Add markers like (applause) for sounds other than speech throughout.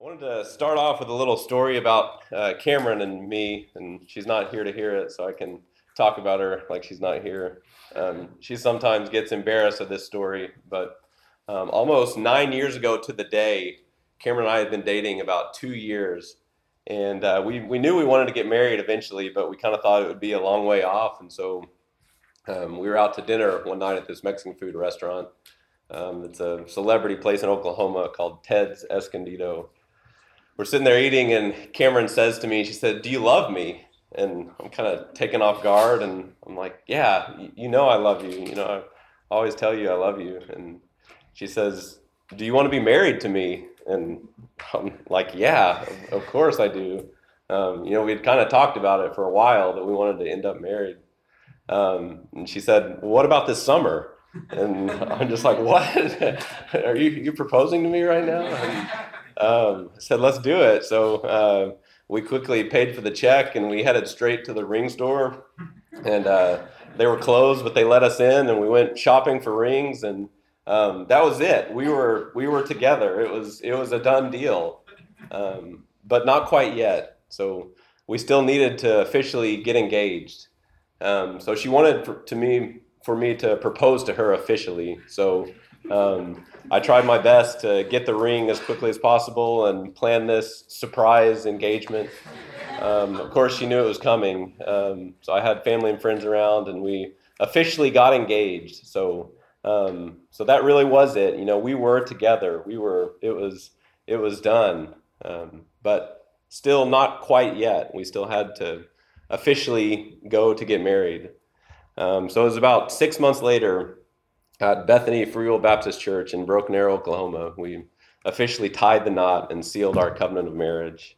I wanted to start off with a little story about uh, Cameron and me, and she's not here to hear it, so I can talk about her like she's not here. Um, she sometimes gets embarrassed of this story, but um, almost nine years ago to the day, Cameron and I had been dating about two years, and uh, we we knew we wanted to get married eventually, but we kind of thought it would be a long way off, and so um, we were out to dinner one night at this Mexican food restaurant. Um, it's a celebrity place in Oklahoma called Ted's Escondido we're sitting there eating, and Cameron says to me, she said, "Do you love me?" And I'm kind of taken off guard, and I'm like, "Yeah, you know I love you. You know I always tell you I love you." And she says, "Do you want to be married to me?" And I'm like, "Yeah, of course I do." Um, you know, we'd kind of talked about it for a while that we wanted to end up married. Um, and she said, well, "What about this summer?" And (laughs) I'm just like, "What? (laughs) Are you you proposing to me right now?" And, um, said, let's do it. So uh, we quickly paid for the check and we headed straight to the ring store. And uh, they were closed, but they let us in and we went shopping for rings. And um, that was it. We were, we were together. It was, it was a done deal, um, but not quite yet. So we still needed to officially get engaged. Um, so she wanted for, to me, for me to propose to her officially. So um, I tried my best to get the ring as quickly as possible and plan this surprise engagement. Um, of course, she knew it was coming, um, so I had family and friends around, and we officially got engaged. So, um, so that really was it. You know, we were together. We were. It was. It was done, um, but still not quite yet. We still had to officially go to get married. Um, so it was about six months later at Bethany Free Will Baptist Church in Broken Arrow, Oklahoma. We officially tied the knot and sealed our covenant of marriage.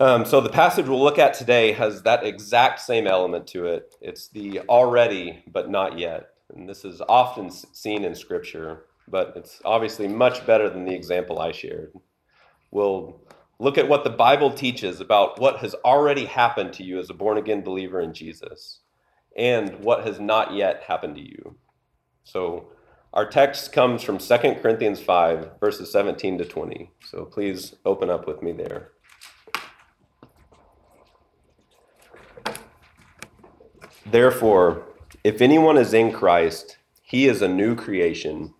Um, so the passage we'll look at today has that exact same element to it. It's the already but not yet. And this is often seen in Scripture, but it's obviously much better than the example I shared. We'll look at what the Bible teaches about what has already happened to you as a born again believer in Jesus and what has not yet happened to you. So our text comes from 2 Corinthians 5, verses 17 to 20. So please open up with me there. Therefore, if anyone is in Christ, he is a new creation.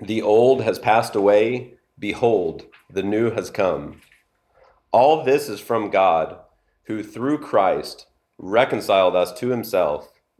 The old has passed away. Behold, the new has come. All this is from God, who through Christ reconciled us to himself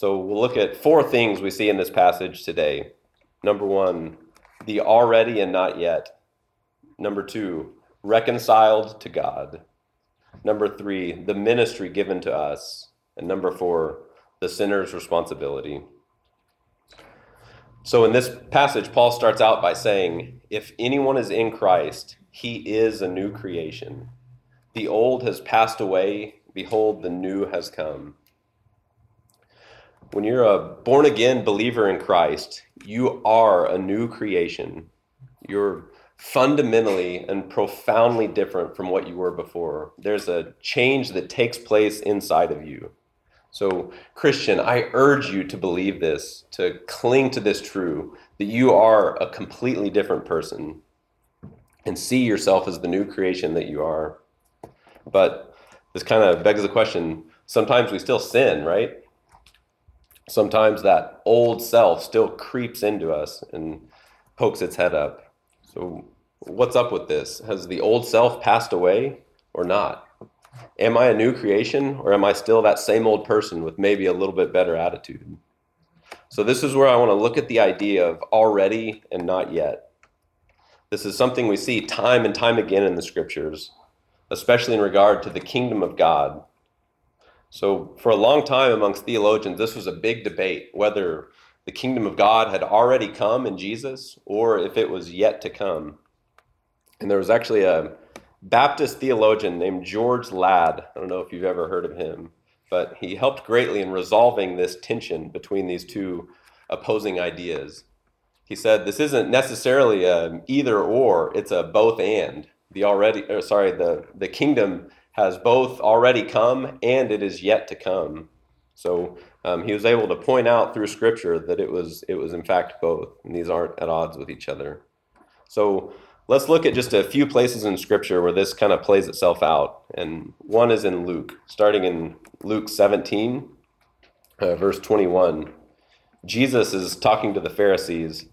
So we'll look at four things we see in this passage today. Number one, the already and not yet. Number two, reconciled to God. Number three, the ministry given to us. And number four, the sinner's responsibility. So in this passage, Paul starts out by saying, If anyone is in Christ, he is a new creation. The old has passed away. Behold, the new has come when you're a born again believer in Christ, you are a new creation. You're fundamentally and profoundly different from what you were before. There's a change that takes place inside of you. So, Christian, I urge you to believe this, to cling to this true, that you are a completely different person and see yourself as the new creation that you are. But this kind of begs the question sometimes we still sin, right? Sometimes that old self still creeps into us and pokes its head up. So, what's up with this? Has the old self passed away or not? Am I a new creation or am I still that same old person with maybe a little bit better attitude? So, this is where I want to look at the idea of already and not yet. This is something we see time and time again in the scriptures, especially in regard to the kingdom of God so, for a long time amongst theologians, this was a big debate whether the kingdom of God had already come in Jesus or if it was yet to come. And there was actually a, Baptist theologian named George Ladd. I don't know if you've ever heard of him, but he helped greatly in resolving this tension between these two opposing ideas. He said this isn't necessarily a either or, it's a both and. The already or sorry, the the kingdom has both already come and it is yet to come. So um, he was able to point out through Scripture that it was it was in fact both, and these aren't at odds with each other. So let's look at just a few places in Scripture where this kind of plays itself out, and one is in Luke, starting in Luke 17, uh, verse 21. Jesus is talking to the Pharisees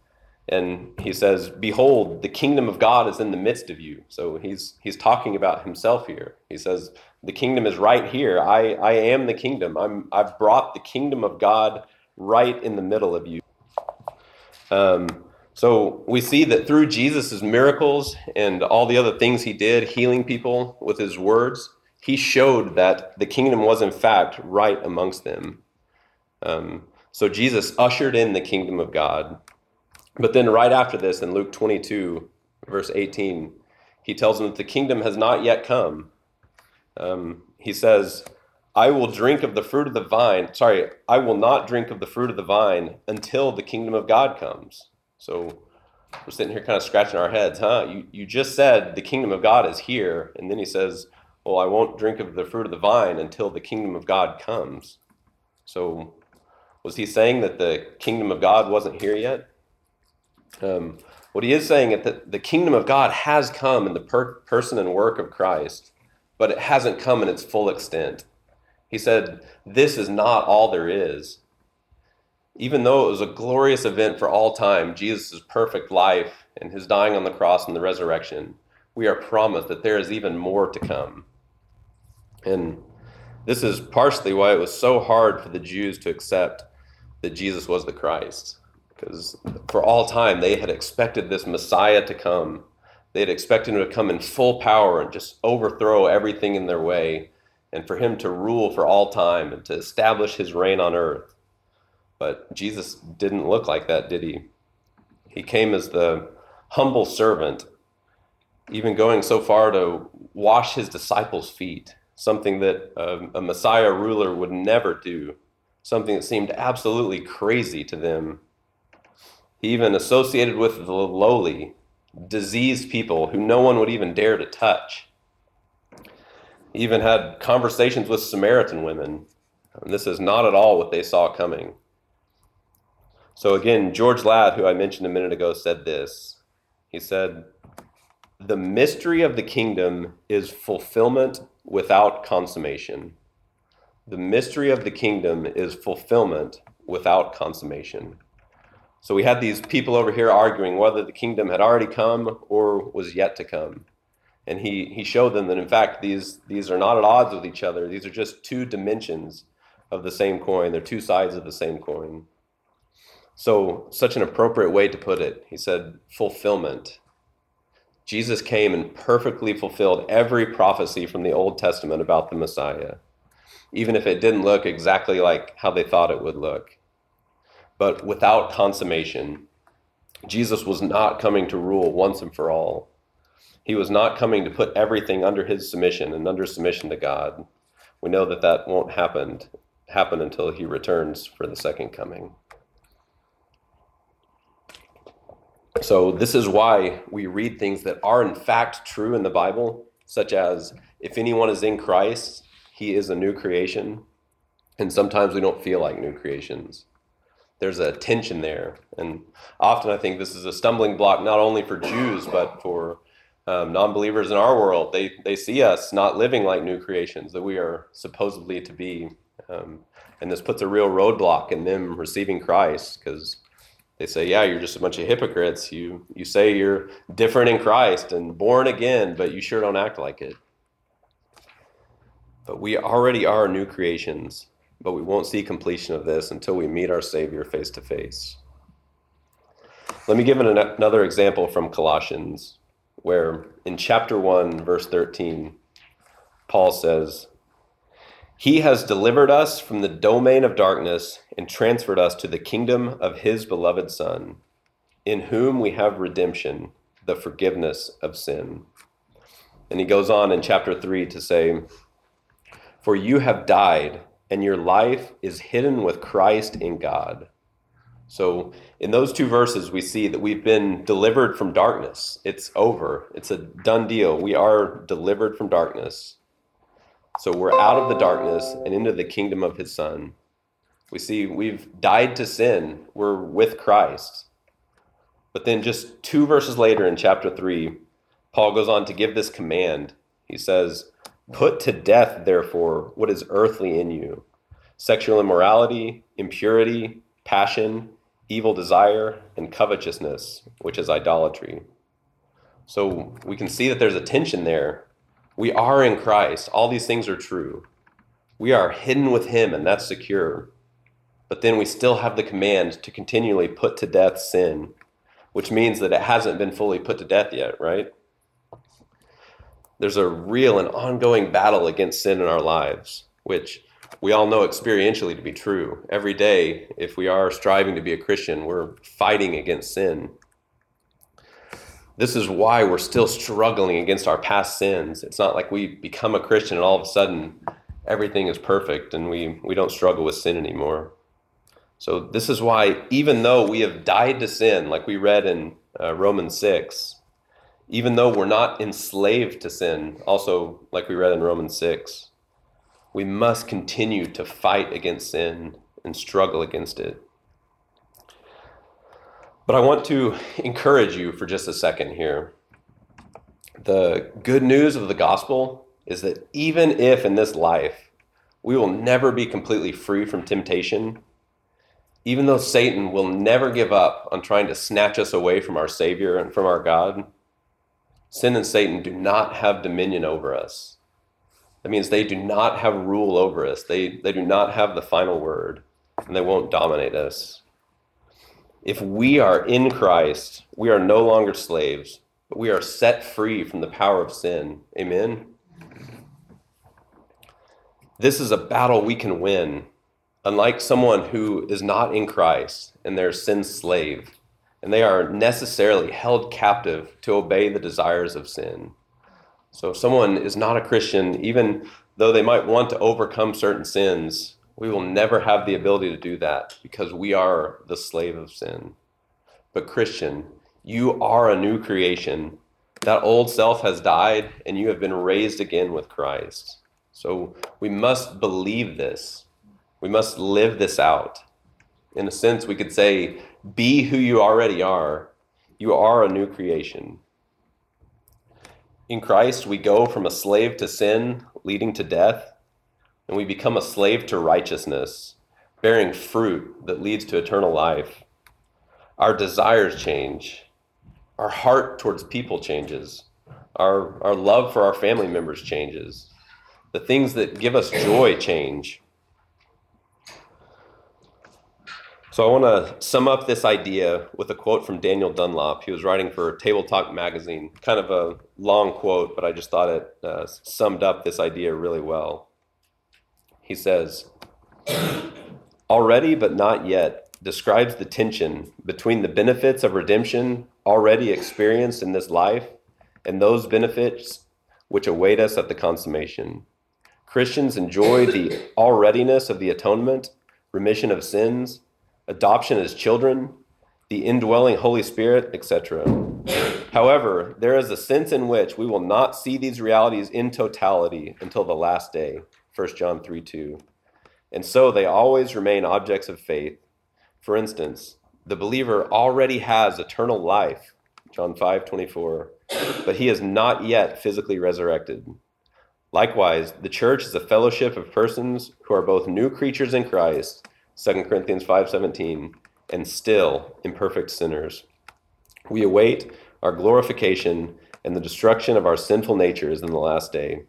and he says behold the kingdom of god is in the midst of you. So he's he's talking about himself here. He says the kingdom is right here. I i am the kingdom. I'm i've brought the kingdom of god right in the middle of you. Um, so we see that through jesus' miracles and all the other things he did healing people with his words he showed that the kingdom was in fact right amongst them. Um, so jesus ushered in the kingdom of god but then, right after this, in Luke 22, verse 18, he tells them that the kingdom has not yet come. Um, he says, I will drink of the fruit of the vine. Sorry, I will not drink of the fruit of the vine until the kingdom of God comes. So we're sitting here kind of scratching our heads, huh? You, you just said the kingdom of God is here. And then he says, Well, I won't drink of the fruit of the vine until the kingdom of God comes. So was he saying that the kingdom of God wasn't here yet? Um, what he is saying is that the kingdom of God has come in the per- person and work of Christ, but it hasn't come in its full extent. He said, This is not all there is. Even though it was a glorious event for all time, Jesus' perfect life and his dying on the cross and the resurrection, we are promised that there is even more to come. And this is partially why it was so hard for the Jews to accept that Jesus was the Christ because for all time they had expected this Messiah to come. They had expected him to come in full power and just overthrow everything in their way, and for him to rule for all time and to establish his reign on earth. But Jesus didn't look like that, did he? He came as the humble servant, even going so far to wash his disciples' feet, something that a, a Messiah ruler would never do, something that seemed absolutely crazy to them he even associated with the lowly, diseased people who no one would even dare to touch. He even had conversations with Samaritan women. And this is not at all what they saw coming. So, again, George Ladd, who I mentioned a minute ago, said this. He said, The mystery of the kingdom is fulfillment without consummation. The mystery of the kingdom is fulfillment without consummation. So we had these people over here arguing whether the kingdom had already come or was yet to come. And he, he showed them that, in fact, these, these are not at odds with each other. These are just two dimensions of the same coin, they're two sides of the same coin. So, such an appropriate way to put it. He said, fulfillment. Jesus came and perfectly fulfilled every prophecy from the Old Testament about the Messiah, even if it didn't look exactly like how they thought it would look but without consummation. Jesus was not coming to rule once and for all. He was not coming to put everything under his submission and under submission to God. We know that that won't happen happen until he returns for the second coming. So this is why we read things that are in fact true in the Bible, such as if anyone is in Christ, he is a new creation. And sometimes we don't feel like new creations there's a tension there. And often I think this is a stumbling block not only for Jews, but for um, non believers in our world. They, they see us not living like new creations that we are supposedly to be. Um, and this puts a real roadblock in them receiving Christ because they say, yeah, you're just a bunch of hypocrites. You, you say you're different in Christ and born again, but you sure don't act like it. But we already are new creations but we won't see completion of this until we meet our Savior face to face. Let me give an, another example from Colossians, where in chapter 1, verse 13, Paul says, He has delivered us from the domain of darkness and transferred us to the kingdom of His beloved Son, in whom we have redemption, the forgiveness of sin. And he goes on in chapter 3 to say, For you have died, and your life is hidden with Christ in God. So, in those two verses, we see that we've been delivered from darkness. It's over, it's a done deal. We are delivered from darkness. So, we're out of the darkness and into the kingdom of his Son. We see we've died to sin, we're with Christ. But then, just two verses later in chapter 3, Paul goes on to give this command. He says, Put to death, therefore, what is earthly in you sexual immorality, impurity, passion, evil desire, and covetousness, which is idolatry. So we can see that there's a tension there. We are in Christ, all these things are true. We are hidden with Him, and that's secure. But then we still have the command to continually put to death sin, which means that it hasn't been fully put to death yet, right? There's a real and ongoing battle against sin in our lives, which we all know experientially to be true. Every day, if we are striving to be a Christian, we're fighting against sin. This is why we're still struggling against our past sins. It's not like we become a Christian and all of a sudden everything is perfect and we, we don't struggle with sin anymore. So, this is why, even though we have died to sin, like we read in uh, Romans 6, even though we're not enslaved to sin, also like we read in Romans 6, we must continue to fight against sin and struggle against it. But I want to encourage you for just a second here. The good news of the gospel is that even if in this life we will never be completely free from temptation, even though Satan will never give up on trying to snatch us away from our Savior and from our God, Sin and Satan do not have dominion over us. That means they do not have rule over us. They, they do not have the final word, and they won't dominate us. If we are in Christ, we are no longer slaves, but we are set free from the power of sin. Amen? This is a battle we can win. Unlike someone who is not in Christ and they're slave, and they are necessarily held captive to obey the desires of sin. So if someone is not a Christian, even though they might want to overcome certain sins, we will never have the ability to do that because we are the slave of sin. But Christian, you are a new creation. That old self has died and you have been raised again with Christ. So we must believe this. We must live this out. In a sense, we could say be who you already are. You are a new creation. In Christ, we go from a slave to sin, leading to death, and we become a slave to righteousness, bearing fruit that leads to eternal life. Our desires change. Our heart towards people changes. Our, our love for our family members changes. The things that give us joy change. So I want to sum up this idea with a quote from Daniel Dunlop. He was writing for Table Talk magazine, kind of a long quote, but I just thought it uh, summed up this idea really well. He says, Already but not yet describes the tension between the benefits of redemption already experienced in this life and those benefits which await us at the consummation. Christians enjoy the alreadiness of the atonement, remission of sins, adoption as children, the indwelling Holy Spirit, etc. However, there is a sense in which we will not see these realities in totality until the last day, 1 John 3 2. And so they always remain objects of faith. For instance, the believer already has eternal life, John 5 24, but he is not yet physically resurrected. Likewise, the church is a fellowship of persons who are both new creatures in Christ 2 Corinthians 5:17, and still imperfect sinners. We await our glorification and the destruction of our sinful natures in the last day.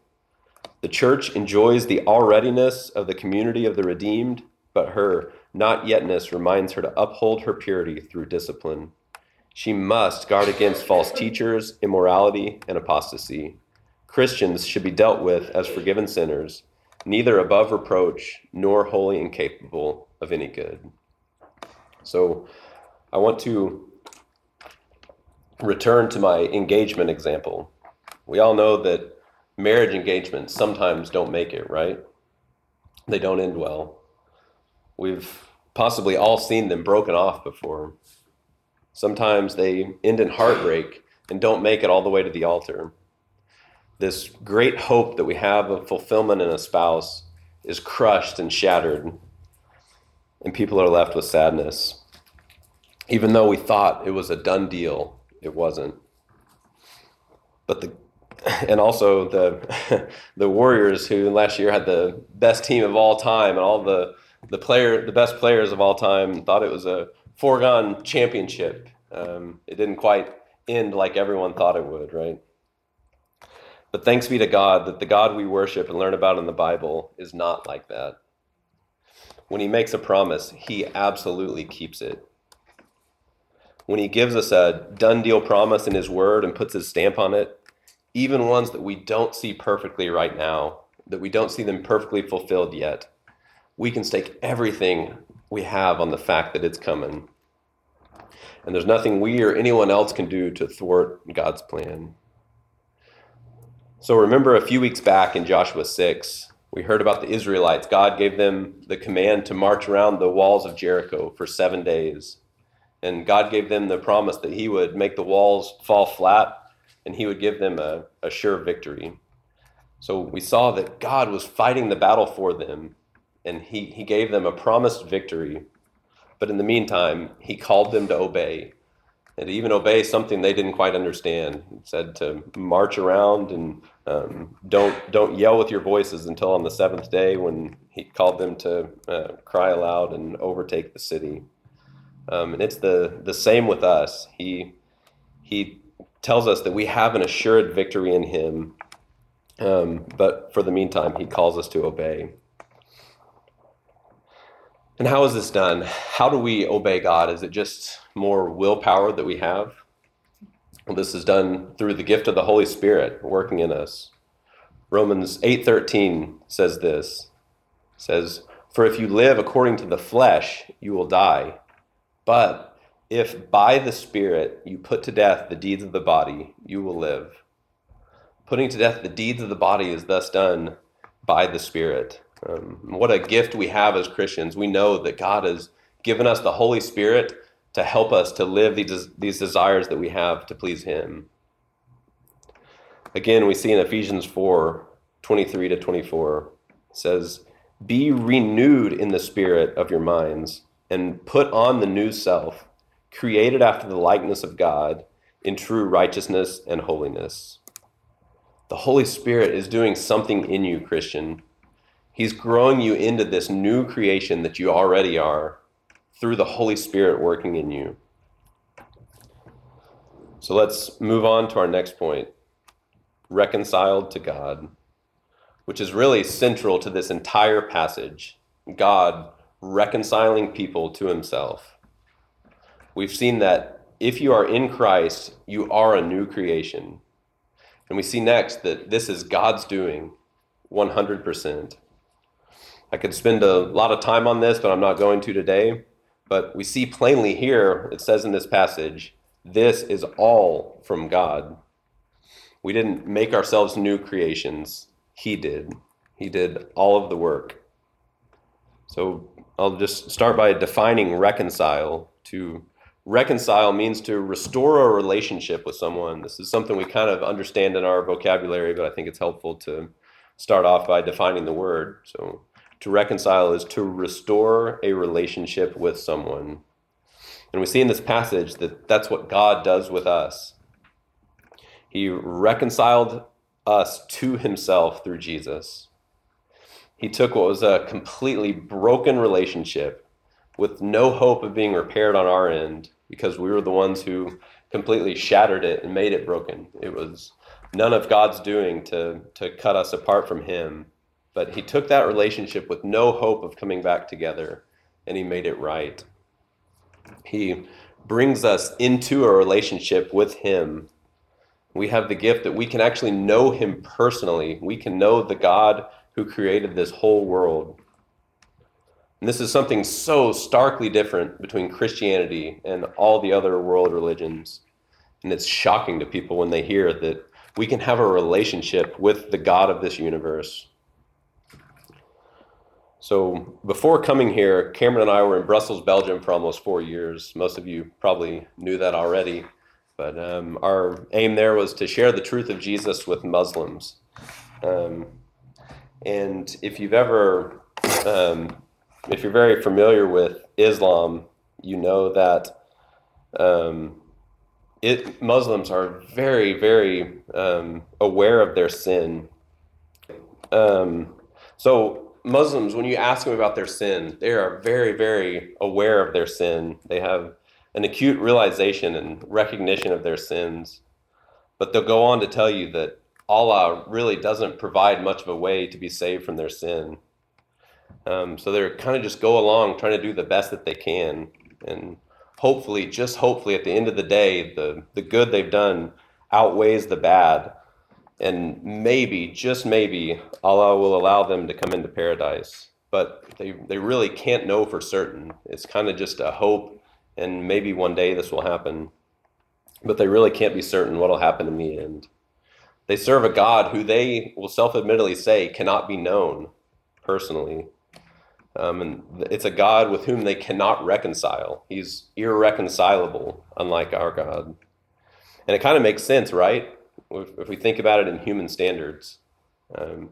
The church enjoys the alreadiness of the community of the redeemed, but her not yetness reminds her to uphold her purity through discipline. She must guard against false teachers, immorality, and apostasy. Christians should be dealt with as forgiven sinners, neither above reproach nor wholly incapable of any good. So I want to return to my engagement example. We all know that marriage engagements sometimes don't make it, right? They don't end well. We've possibly all seen them broken off before. Sometimes they end in heartbreak and don't make it all the way to the altar. This great hope that we have of fulfillment in a spouse is crushed and shattered, and people are left with sadness. Even though we thought it was a done deal, it wasn't. But the (laughs) and also the (laughs) the Warriors, who last year had the best team of all time, and all the the player the best players of all time, thought it was a foregone championship. Um, it didn't quite end like everyone thought it would, right? But thanks be to God that the God we worship and learn about in the Bible is not like that. When He makes a promise, He absolutely keeps it. When He gives us a done deal promise in His Word and puts His stamp on it, even ones that we don't see perfectly right now, that we don't see them perfectly fulfilled yet, we can stake everything we have on the fact that it's coming. And there's nothing we or anyone else can do to thwart God's plan. So remember a few weeks back in Joshua 6, we heard about the Israelites. God gave them the command to march around the walls of Jericho for seven days. And God gave them the promise that He would make the walls fall flat and he would give them a, a sure victory. So we saw that God was fighting the battle for them, and he, he gave them a promised victory. But in the meantime, he called them to obey, and to even obey something they didn't quite understand. He said to march around and um, don't don't yell with your voices until on the seventh day when he called them to uh, cry aloud and overtake the city. Um, and it's the the same with us. He he tells us that we have an assured victory in him. Um, but for the meantime, he calls us to obey. And how is this done? How do we obey God? Is it just more willpower that we have? This is done through the gift of the Holy Spirit working in us. Romans 8:13 says this. says, "For if you live according to the flesh, you will die. But if by the Spirit you put to death the deeds of the body, you will live. Putting to death the deeds of the body is thus done by the Spirit. Um, what a gift we have as Christians. We know that God has given us the Holy Spirit to help us to live these, these desires that we have to please Him. Again, we see in Ephesians 4 23 to 24, says, Be renewed in the spirit of your minds and put on the new self created after the likeness of God in true righteousness and holiness. The Holy Spirit is doing something in you, Christian. He's growing you into this new creation that you already are through the Holy Spirit working in you. So let's move on to our next point reconciled to God, which is really central to this entire passage. God reconciling people to himself we've seen that if you are in Christ, you are a new creation. And we see next that this is God's doing 100%. I could spend a lot of time on this, but I'm not going to today. But we see plainly here, it says in this passage, this is all from God. We didn't make ourselves new creations, He did. He did all of the work. So I'll just start by defining reconcile to reconcile means to restore a relationship with someone. This is something we kind of understand in our vocabulary, but I think it's helpful to start off by defining the word. So, to reconcile is to restore a relationship with someone. And we see in this passage that that's what God does with us. He reconciled us to himself through Jesus. He took what was a completely broken relationship with no hope of being repaired on our end because we were the ones who completely shattered it and made it broken. It was none of God's doing to, to cut us apart from Him. But He took that relationship with no hope of coming back together and He made it right. He brings us into a relationship with Him. We have the gift that we can actually know Him personally. We can know the God who created this whole world. And this is something so starkly different between Christianity and all the other world religions. And it's shocking to people when they hear that we can have a relationship with the God of this universe. So before coming here, Cameron and I were in Brussels, Belgium for almost four years. Most of you probably knew that already. But um, our aim there was to share the truth of Jesus with Muslims. Um, and if you've ever, um, if you're very familiar with Islam, you know that um, it, Muslims are very, very um, aware of their sin. Um, so Muslims, when you ask them about their sin, they are very, very aware of their sin. They have an acute realization and recognition of their sins. But they'll go on to tell you that Allah really doesn't provide much of a way to be saved from their sin. Um, so they're kind of just go along trying to do the best that they can. And hopefully, just hopefully, at the end of the day, the, the good they've done outweighs the bad and maybe, just maybe, Allah will allow them to come into paradise. But they, they really can't know for certain. It's kind of just a hope, and maybe one day this will happen. But they really can't be certain what will happen in the end. They serve a God who they will self admittedly say cannot be known personally. Um, and it's a God with whom they cannot reconcile. He's irreconcilable, unlike our God. And it kind of makes sense, right? If, we think about it in human standards, um,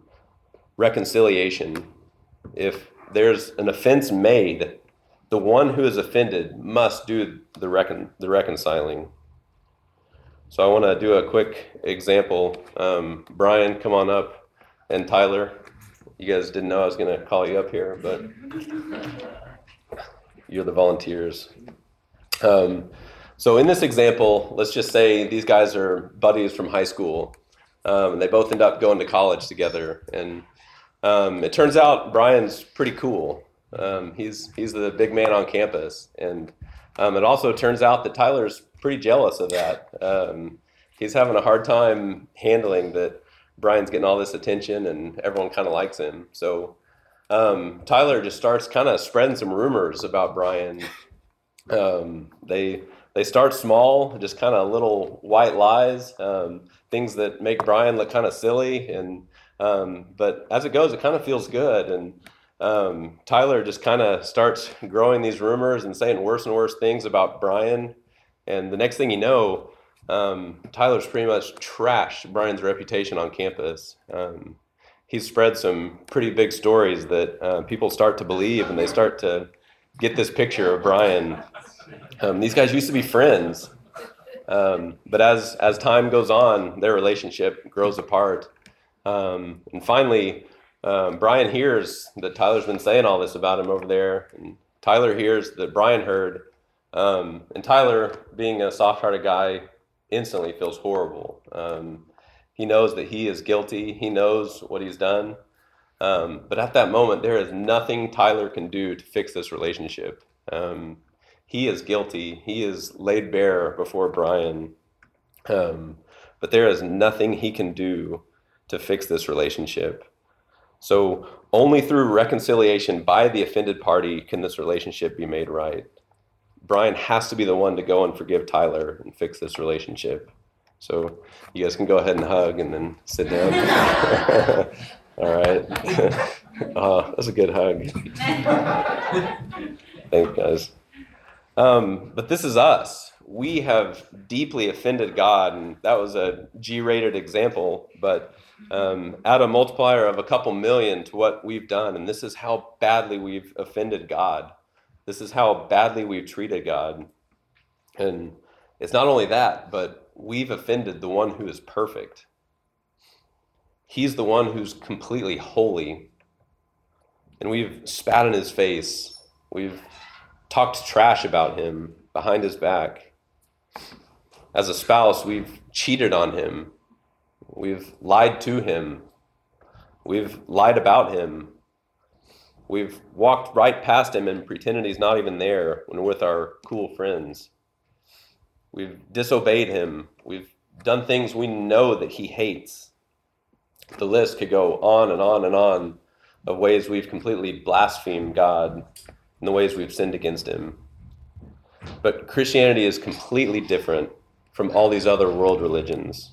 reconciliation, if there's an offense made, the one who is offended must do the, recon- the reconciling. So I want to do a quick example. Um, Brian, come on up, and Tyler. You guys didn't know I was going to call you up here, but (laughs) you're the volunteers. Um, so in this example, let's just say these guys are buddies from high school, um, and they both end up going to college together. And um, it turns out Brian's pretty cool. Um, he's he's the big man on campus, and um, it also turns out that Tyler's pretty jealous of that. Um, he's having a hard time handling that Brian's getting all this attention, and everyone kind of likes him. So um, Tyler just starts kind of spreading some rumors about Brian. they they start small, just kind of little white lies, um, things that make Brian look kind of silly. And um, but as it goes, it kind of feels good. And um, Tyler just kind of starts (laughs) growing these rumors and saying worse and worse things about Brian. And the next thing you know, um, Tyler's pretty much trashed Brian's reputation on campus. Um, he's spread some pretty big stories that uh, people start to believe, and they start to get this picture of Brian um, these guys used to be friends, um, but as as time goes on, their relationship grows apart. Um, and finally, um, Brian hears that Tyler's been saying all this about him over there, and Tyler hears that Brian heard. Um, and Tyler, being a soft-hearted guy, instantly feels horrible. Um, he knows that he is guilty. He knows what he's done. but at that moment, there is nothing Tyler can do to fix this relationship. Um, he is guilty. He is laid bare before Brian. Um, but there is nothing he can do to fix this relationship. So only through reconciliation by the offended party can this relationship be made right. Brian has to be the one to go and forgive Tyler and fix this relationship. So you guys can go ahead and hug and then sit down. (laughs) All right. (laughs) uh, that's a good hug. (laughs) Thanks, guys. Um, but this is us. We have deeply offended God, and that was a G rated example, but um, add a multiplier of a couple million to what we've done, and this is how badly we've offended God. This is how badly we've treated God. And it's not only that, but we've offended the one who is perfect. He's the one who's completely holy. And we've spat in his face. We've talked trash about him behind his back. As a spouse, we've cheated on him. We've lied to him. We've lied about him. We've walked right past him and pretended he's not even there when we're with our cool friends. We've disobeyed him. We've done things we know that he hates. The list could go on and on and on of ways we've completely blasphemed God in the ways we've sinned against him. But Christianity is completely different from all these other world religions.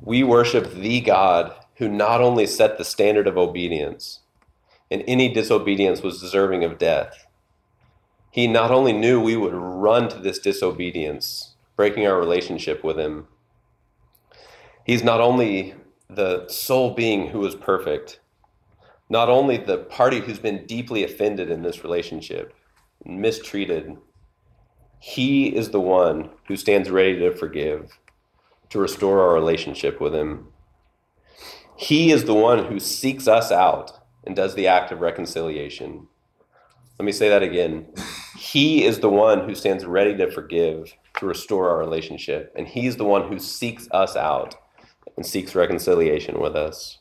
We worship the God who not only set the standard of obedience, and any disobedience was deserving of death. He not only knew we would run to this disobedience, breaking our relationship with Him, He's not only the sole being who is perfect, not only the party who's been deeply offended in this relationship, mistreated, he is the one who stands ready to forgive, to restore our relationship with him. He is the one who seeks us out and does the act of reconciliation. Let me say that again. He is the one who stands ready to forgive, to restore our relationship, and he's the one who seeks us out and seeks reconciliation with us.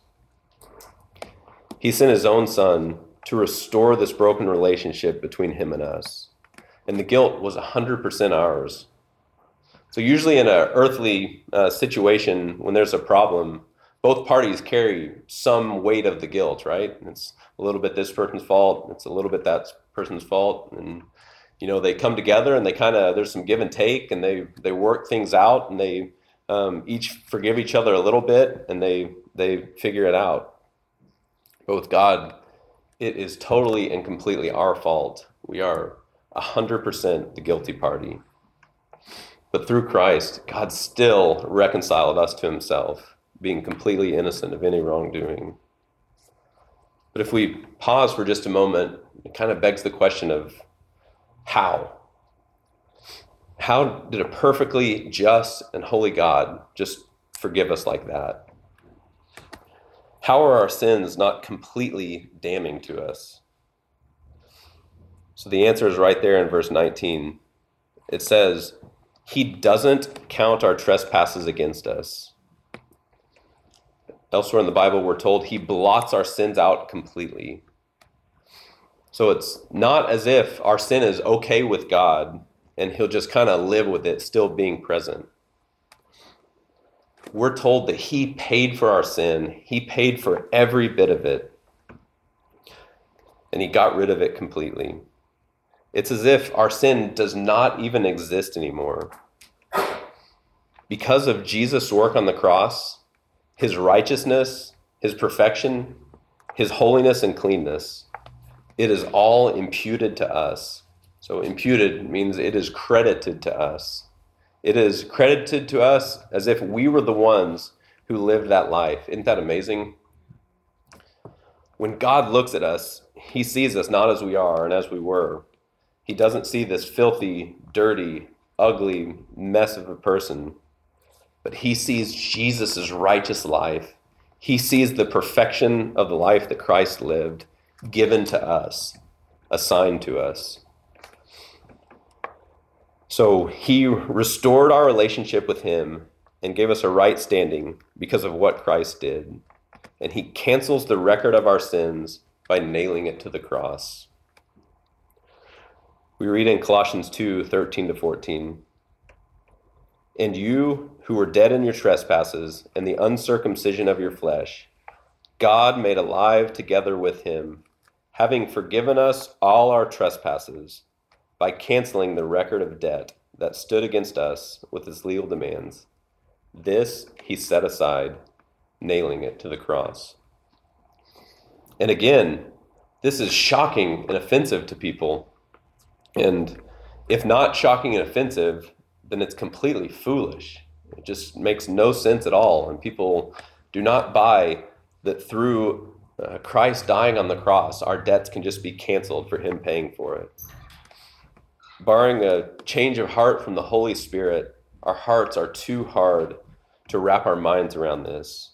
He sent his own son to restore this broken relationship between him and us. And the guilt was 100% ours. So, usually in an earthly uh, situation, when there's a problem, both parties carry some weight of the guilt, right? It's a little bit this person's fault, it's a little bit that person's fault. And, you know, they come together and they kind of, there's some give and take and they, they work things out and they um, each forgive each other a little bit and they, they figure it out. But with God, it is totally and completely our fault. We are 100% the guilty party. But through Christ, God still reconciled us to himself, being completely innocent of any wrongdoing. But if we pause for just a moment, it kind of begs the question of how? How did a perfectly just and holy God just forgive us like that? How are our sins not completely damning to us? So the answer is right there in verse 19. It says, He doesn't count our trespasses against us. Elsewhere in the Bible, we're told He blots our sins out completely. So it's not as if our sin is okay with God and He'll just kind of live with it still being present we're told that he paid for our sin. He paid for every bit of it. And he got rid of it completely. It's as if our sin does not even exist anymore. Because of Jesus' work on the cross, his righteousness, his perfection, his holiness and cleanness, it is all imputed to us. So, imputed means it is credited to us. It is credited to us as if we were the ones who lived that life. Isn't that amazing? When God looks at us, he sees us not as we are and as we were. He doesn't see this filthy, dirty, ugly mess of a person, but he sees Jesus' righteous life. He sees the perfection of the life that Christ lived, given to us, assigned to us. So he restored our relationship with him and gave us a right standing because of what Christ did. And he cancels the record of our sins by nailing it to the cross. We read in Colossians 2 13 to 14. And you who were dead in your trespasses and the uncircumcision of your flesh, God made alive together with him, having forgiven us all our trespasses by canceling the record of debt that stood against us with its legal demands. This he set aside, nailing it to the cross. And again, this is shocking and offensive to people. And if not shocking and offensive, then it's completely foolish. It just makes no sense at all. And people do not buy that through uh, Christ dying on the cross, our debts can just be canceled for him paying for it barring a change of heart from the Holy Spirit, our hearts are too hard to wrap our minds around this.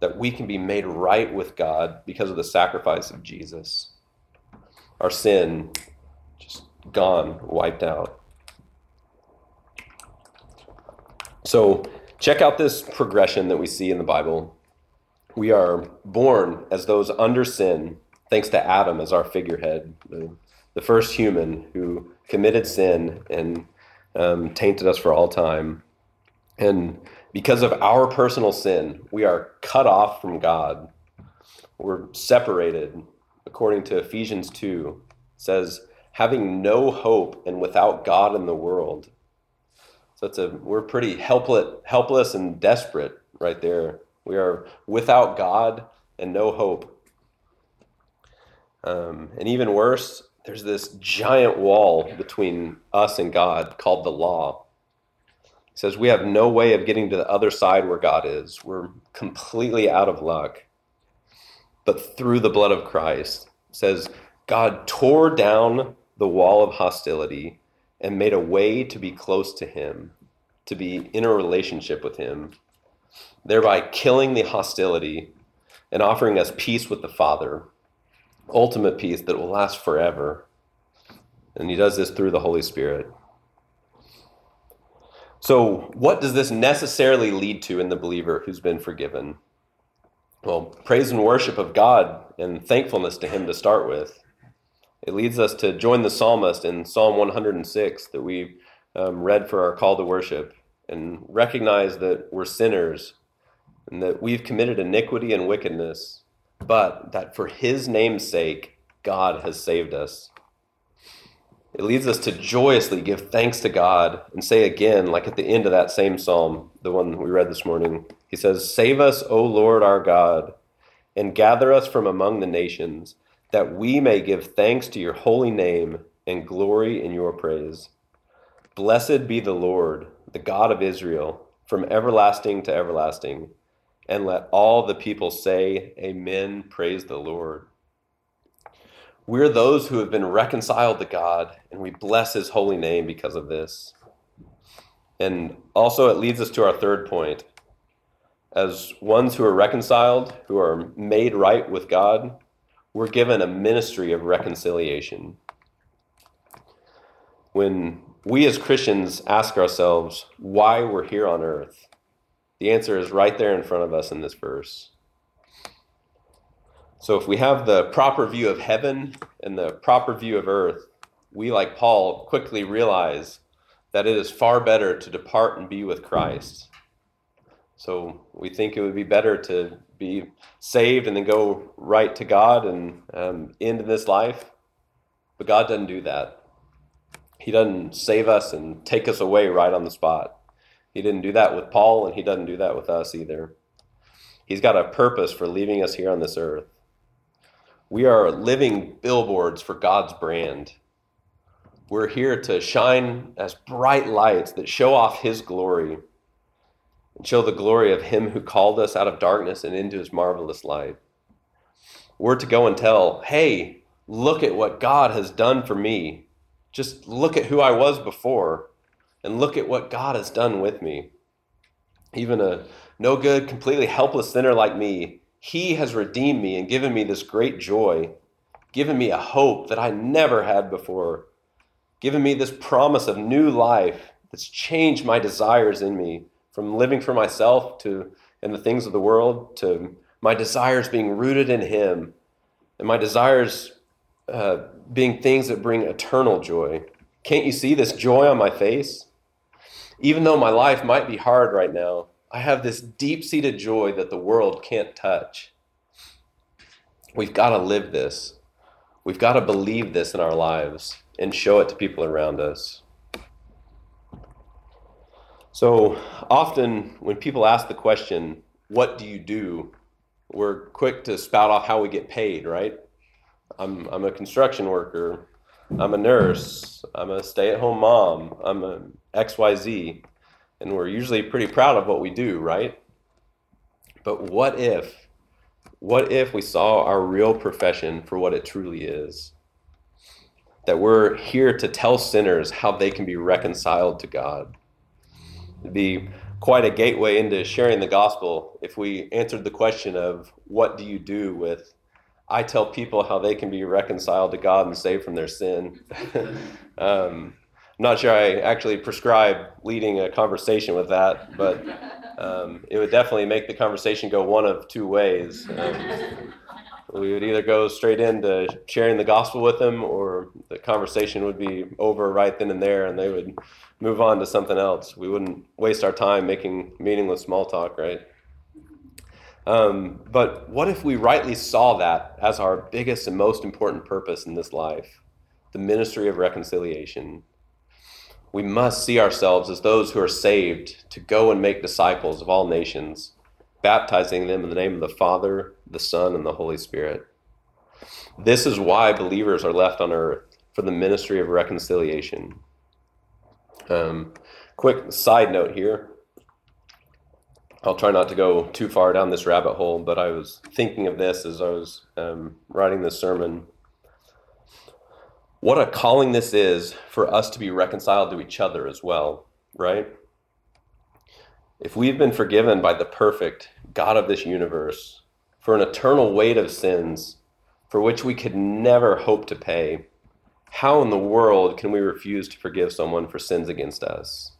That we can be made right with God because of the sacrifice of Jesus. Our sin just gone, wiped out. So, check out this progression that we see in the Bible. We are born as those under sin, thanks to Adam as our figurehead, the, first human who committed sin and um, tainted us for all time. And because of our personal sin, we are cut off from God. We're separated, according to Ephesians 2, says, having no hope and without God in the world. So it's a we're pretty helpless, helpless and desperate right there. We are without God and no hope. Um, and even worse, there's this giant wall between us and God called the law. It says we have no way of getting to the other side where God is. We're completely out of luck. But through the blood of Christ, says God tore down the wall of hostility and made a way to be close to him, to be in a relationship with him, thereby killing the hostility and offering us peace with the Father ultimate peace that will last forever. And he does this through the Holy Spirit. So, what does this necessarily lead to in the believer who's been forgiven? Well, praise and worship of God and thankfulness to Him to start with. It leads us to join the psalmist in Psalm 106 that we um, read for our call to worship and recognize that we're sinners and that we've committed iniquity and wickedness but that for his name's sake, God has saved us. It leads us to joyously give thanks to God and say again, like at the end of that same psalm, the one we read this morning, he says, Save us, O Lord our God, and gather us from among the nations, that we may give thanks to your holy name and glory in your praise. Blessed be the Lord, the God of Israel, from everlasting to everlasting. And let all the people say, Amen, praise the Lord. We're those who have been reconciled to God, and we bless his holy name because of this. And also, it leads us to our third point. As ones who are reconciled, who are made right with God, we're given a ministry of reconciliation. When we as Christians ask ourselves why we're here on earth, the answer is right there in front of us in this verse. So if we have the proper view of heaven and the proper view of earth, we, like Paul, quickly realize that it is far better to depart and be with Christ. So we think it would be better to be saved and then go right to God and um, end this life. But God doesn't do that. He doesn't save us and take us away right on the spot. He didn't do that with Paul, and he doesn't do that with us either. He's got a purpose for leaving us here on this earth. We are living billboards for God's brand. We're here to shine as bright lights that show off His glory and show the glory of Him who called us out of darkness and into His marvelous light. We're to go and tell, hey, look at what God has done for me. Just look at who I was before and look at what God has done with me. Even a no good, completely helpless sinner like me, He has redeemed me and given me this great joy, given me a hope that I never had before, given me this promise of new life that's changed my desires in me from living for myself to and the things of the world to my desires being rooted in Him and my desires uh, being things that bring eternal joy. Can't you see this joy on my face? Even though my life might be hard right now, I have this deep seated joy that the world can't touch. We've got to live this. We've got to believe this in our lives and show it to people around us. So often, when people ask the question, What do you do? we're quick to spout off how we get paid, right? I'm, I'm a construction worker. I'm a nurse. I'm a stay at home mom. I'm a XYZ. And we're usually pretty proud of what we do, right? But what if, what if we saw our real profession for what it truly is? That we're here to tell sinners how they can be reconciled to God. It'd be quite a gateway into sharing the gospel if we answered the question of what do you do with I tell people how they can be reconciled to God and saved from their sin. (laughs) um, I'm not sure I actually prescribe leading a conversation with that, but um, it would definitely make the conversation go one of two ways. Um, we would either go straight into sharing the gospel with them, or the conversation would be over right then and there, and they would move on to something else. We wouldn't waste our time making meaningless small talk, right? Um, but what if we rightly saw that as our biggest and most important purpose in this life? The ministry of reconciliation. We must see ourselves as those who are saved to go and make disciples of all nations, baptizing them in the name of the Father, the Son, and the Holy Spirit. This is why believers are left on earth for the ministry of reconciliation. Um, quick side note here. I'll try not to go too far down this rabbit hole, but I was thinking of this as I was um, writing this sermon. What a calling this is for us to be reconciled to each other as well, right? If we've been forgiven by the perfect God of this universe for an eternal weight of sins for which we could never hope to pay, how in the world can we refuse to forgive someone for sins against us?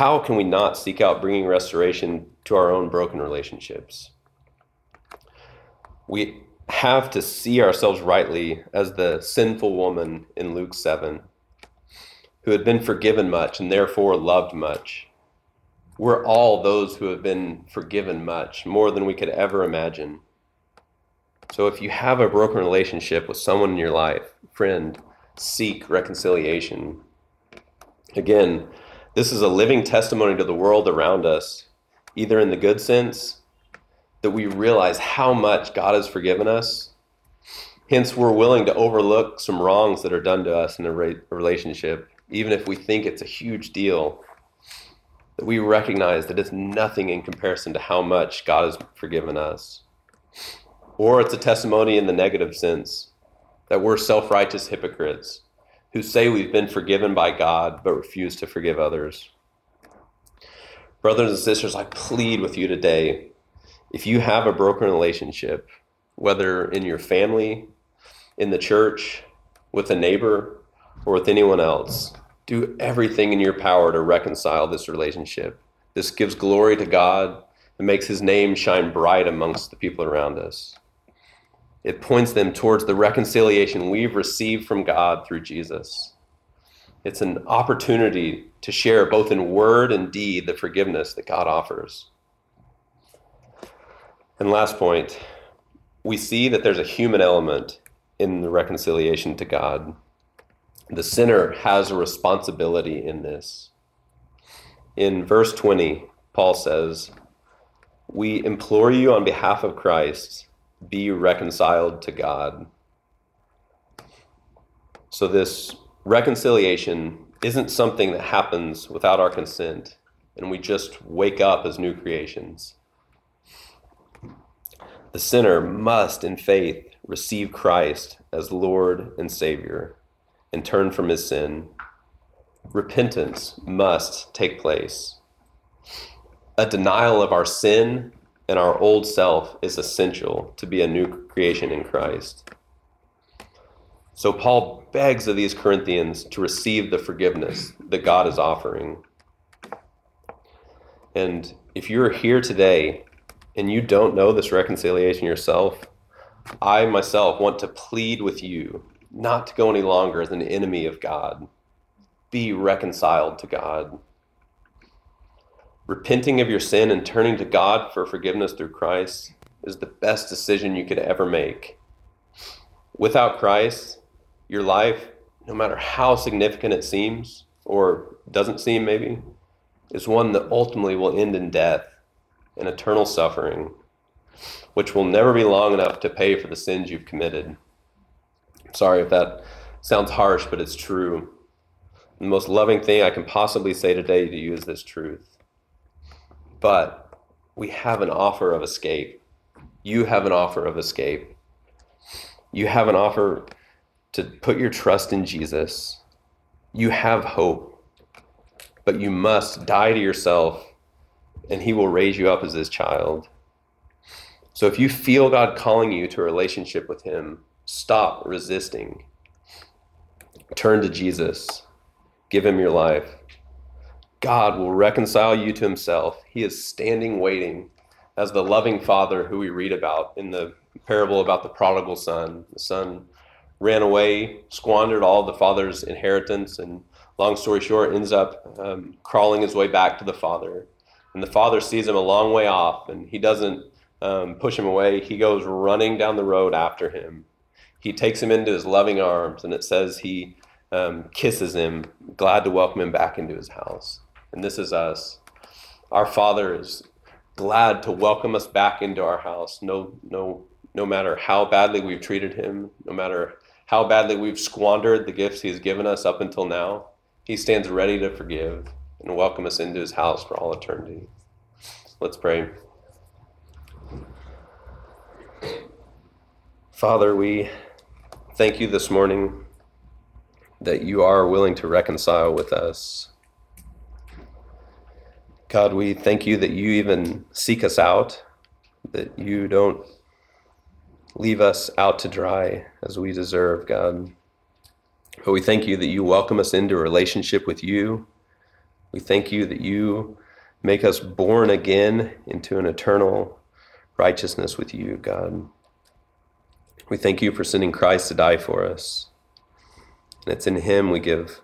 How can we not seek out bringing restoration to our own broken relationships? We have to see ourselves rightly as the sinful woman in Luke 7 who had been forgiven much and therefore loved much. We're all those who have been forgiven much, more than we could ever imagine. So if you have a broken relationship with someone in your life, friend, seek reconciliation. Again, this is a living testimony to the world around us, either in the good sense that we realize how much God has forgiven us. Hence, we're willing to overlook some wrongs that are done to us in a relationship, even if we think it's a huge deal. That we recognize that it's nothing in comparison to how much God has forgiven us. Or it's a testimony in the negative sense that we're self righteous hypocrites who say we've been forgiven by God but refuse to forgive others. Brothers and sisters, I plead with you today if you have a broken relationship, whether in your family, in the church, with a neighbor, or with anyone else, do everything in your power to reconcile this relationship. This gives glory to God and makes his name shine bright amongst the people around us. It points them towards the reconciliation we've received from God through Jesus. It's an opportunity to share both in word and deed the forgiveness that God offers. And last point, we see that there's a human element in the reconciliation to God. The sinner has a responsibility in this. In verse 20, Paul says, We implore you on behalf of Christ be reconciled to God. So, this reconciliation isn't something that happens without our consent and we just wake up as new creations. The sinner must, in faith, receive Christ as Lord and Savior and turn from his sin. Repentance must take place. A denial of our sin and our old self is essential to be a new creation in Christ. So Paul begs of these Corinthians to receive the forgiveness that God is offering. And if you're here today and you don't know this reconciliation yourself, I myself want to plead with you not to go any longer as an enemy of God. Be reconciled to God repenting of your sin and turning to God for forgiveness through Christ is the best decision you could ever make. Without Christ, your life, no matter how significant it seems or doesn't seem maybe, is one that ultimately will end in death and eternal suffering, which will never be long enough to pay for the sins you've committed. Sorry if that sounds harsh, but it's true. The most loving thing I can possibly say today to you is this truth but we have an offer of escape. You have an offer of escape. You have an offer to put your trust in Jesus. You have hope, but you must die to yourself, and He will raise you up as His child. So if you feel God calling you to a relationship with Him, stop resisting. Turn to Jesus. Give Him your life. God will reconcile you to himself. He is standing waiting as the loving father who we read about in the parable about the prodigal son. The son ran away, squandered all the father's inheritance, and long story short, ends up um, crawling his way back to the father. And the father sees him a long way off, and he doesn't um, push him away. He goes running down the road after him. He takes him into his loving arms, and it says he um, kisses him, glad to welcome him back into his house and this is us. Our Father is glad to welcome us back into our house. No, no, no matter how badly we've treated him, no matter how badly we've squandered the gifts he's given us up until now, he stands ready to forgive and welcome us into his house for all eternity. Let's pray. Father, we thank you this morning that you are willing to reconcile with us. God, we thank you that you even seek us out, that you don't leave us out to dry as we deserve, God. But we thank you that you welcome us into a relationship with you. We thank you that you make us born again into an eternal righteousness with you, God. We thank you for sending Christ to die for us. And it's in Him we give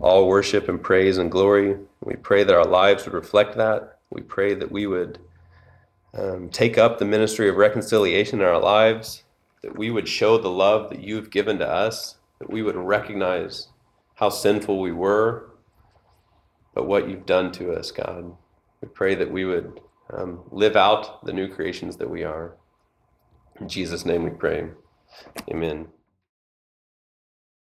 all worship and praise and glory. We pray that our lives would reflect that. We pray that we would um, take up the ministry of reconciliation in our lives, that we would show the love that you've given to us, that we would recognize how sinful we were, but what you've done to us, God. We pray that we would um, live out the new creations that we are. In Jesus' name we pray. Amen.